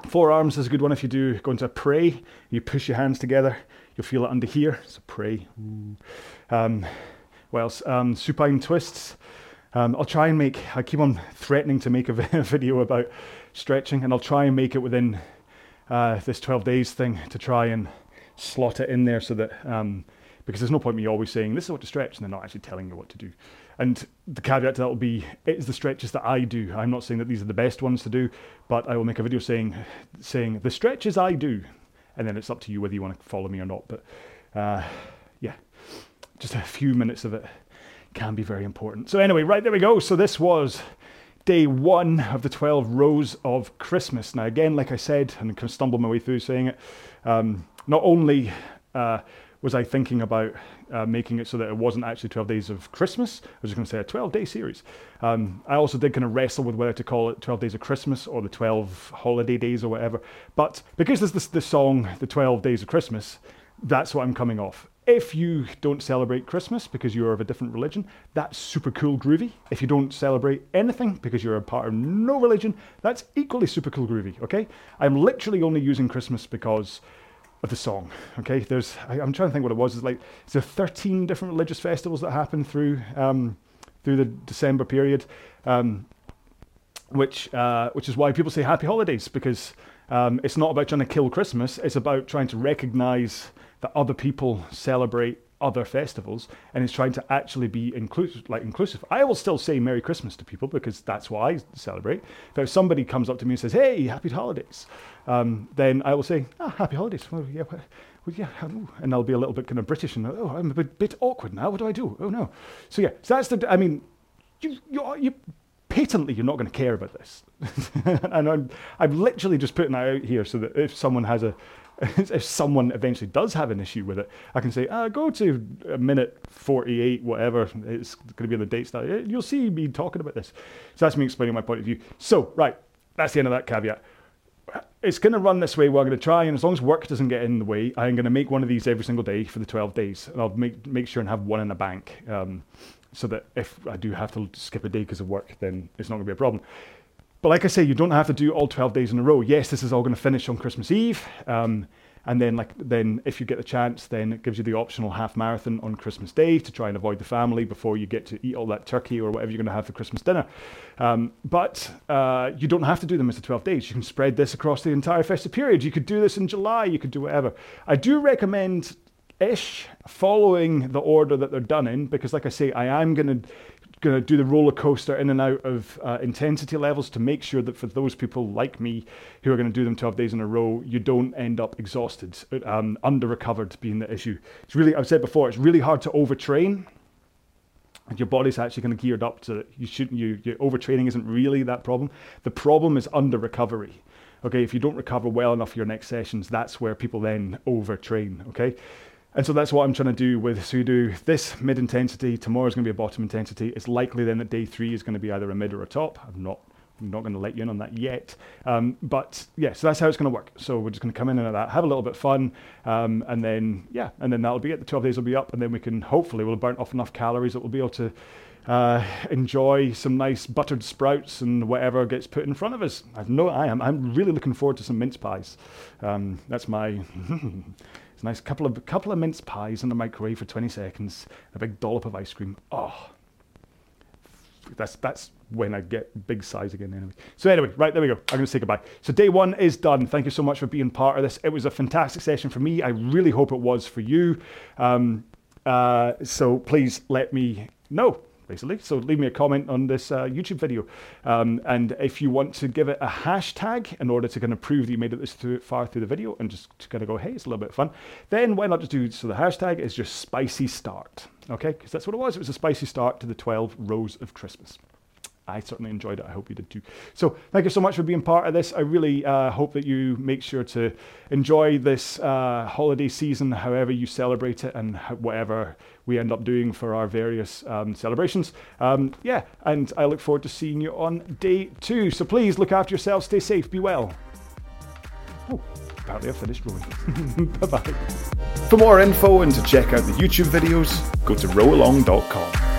forearms is a good one if you do go into a pray. You push your hands together, you'll feel it under here. A pray. Um, what else? Um, supine twists. Um, I'll try and make, I keep on threatening to make a video about stretching, and I'll try and make it within uh, this 12 days thing to try and slot it in there so that, um, because there's no point me always saying this is what to stretch and they're not actually telling you what to do. And the caveat to that will be it's the stretches that I do. I'm not saying that these are the best ones to do, but I will make a video saying saying the stretches I do, and then it's up to you whether you want to follow me or not. But uh, yeah, just a few minutes of it can be very important. So, anyway, right there we go. So, this was day one of the 12 rows of Christmas. Now, again, like I said, and I kind of stumbled my way through saying it, um, not only uh, was I thinking about uh, making it so that it wasn't actually 12 days of Christmas, I was just going to say a 12 day series. Um, I also did kind of wrestle with whether to call it 12 days of Christmas or the 12 holiday days or whatever. But because there's this, this song, The 12 Days of Christmas, that's what I'm coming off. If you don't celebrate Christmas because you're of a different religion, that's super cool groovy. If you don't celebrate anything because you're a part of no religion, that's equally super cool groovy, okay? I'm literally only using Christmas because of the song. Okay, there's I, am trying to think what it was. It's like it's there 13 different religious festivals that happen through um, through the December period, um, which uh, which is why people say Happy Holidays because um, it's not about trying to kill Christmas. It's about trying to recognise that other people celebrate other festivals and it's trying to actually be inclusive like inclusive. I will still say merry christmas to people because that's what i celebrate. But if somebody comes up to me and says hey happy holidays um, then i will say ah, happy holidays. Well, yeah, well, yeah and i'll be a little bit kind of british and oh i'm a bit, bit awkward now. What do i do? Oh no. So yeah so that's the i mean you you, you patently you're not going to care about this. And I'm, I'm literally just putting that out here so that if someone has a if someone eventually does have an issue with it, I can say, uh, go to a minute 48, whatever, it's going to be on the date style. You'll see me talking about this. So that's me explaining my point of view. So, right, that's the end of that caveat. It's going to run this way. We're going to try, and as long as work doesn't get in the way, I'm going to make one of these every single day for the 12 days. And I'll make, make sure and have one in the bank um, so that if I do have to skip a day because of work, then it's not going to be a problem. But like I say, you don't have to do all 12 days in a row. Yes, this is all going to finish on Christmas Eve. Um, and then, like, then if you get the chance, then it gives you the optional half marathon on Christmas Day to try and avoid the family before you get to eat all that turkey or whatever you're going to have for Christmas dinner. Um, but uh, you don't have to do them as the 12 days. You can spread this across the entire festive period. You could do this in July. You could do whatever. I do recommend ish following the order that they're done in because like i say i am going to going to do the roller coaster in and out of uh, intensity levels to make sure that for those people like me who are going to do them 12 days in a row, you don't end up exhausted, um, under recovered being the issue. It's really, I've said before, it's really hard to overtrain. And your body's actually kind of geared up to you shouldn't you your overtraining isn't really that problem. The problem is under recovery. Okay, if you don't recover well enough for your next sessions, that's where people then overtrain. Okay, and so that's what I'm trying to do with so you do this mid intensity, tomorrow's going to be a bottom intensity. It's likely then that day three is going to be either a mid or a top. I'm not I'm not going to let you in on that yet. Um, but yeah, so that's how it's going to work. So we're just going to come in and that, have a little bit of fun, um, and then yeah, and then that'll be it. The 12 days will be up, and then we can hopefully we'll burn off enough calories that we'll be able to uh, enjoy some nice buttered sprouts and whatever gets put in front of us. I've no, I am. I'm really looking forward to some mince pies. Um, that's my. It's a nice couple of couple of mince pies in the microwave for 20 seconds, a big dollop of ice cream. Oh, that's that's when I get big size again. Anyway. So anyway, right there we go. I'm going to say goodbye. So day one is done. Thank you so much for being part of this. It was a fantastic session for me. I really hope it was for you. Um, uh, so please let me know basically. So leave me a comment on this uh, YouTube video. Um, and if you want to give it a hashtag in order to kind of prove that you made it this through, far through the video and just to kind of go, hey, it's a little bit fun, then why not just do, so the hashtag is just spicy start, okay? Because that's what it was. It was a spicy start to the 12 rows of Christmas. I certainly enjoyed it. I hope you did too. So, thank you so much for being part of this. I really uh, hope that you make sure to enjoy this uh, holiday season, however you celebrate it, and whatever we end up doing for our various um, celebrations. Um, yeah, and I look forward to seeing you on day two. So, please look after yourselves, stay safe, be well. Oh, apparently I finished rolling. bye bye. For more info and to check out the YouTube videos, go to rowalong.com.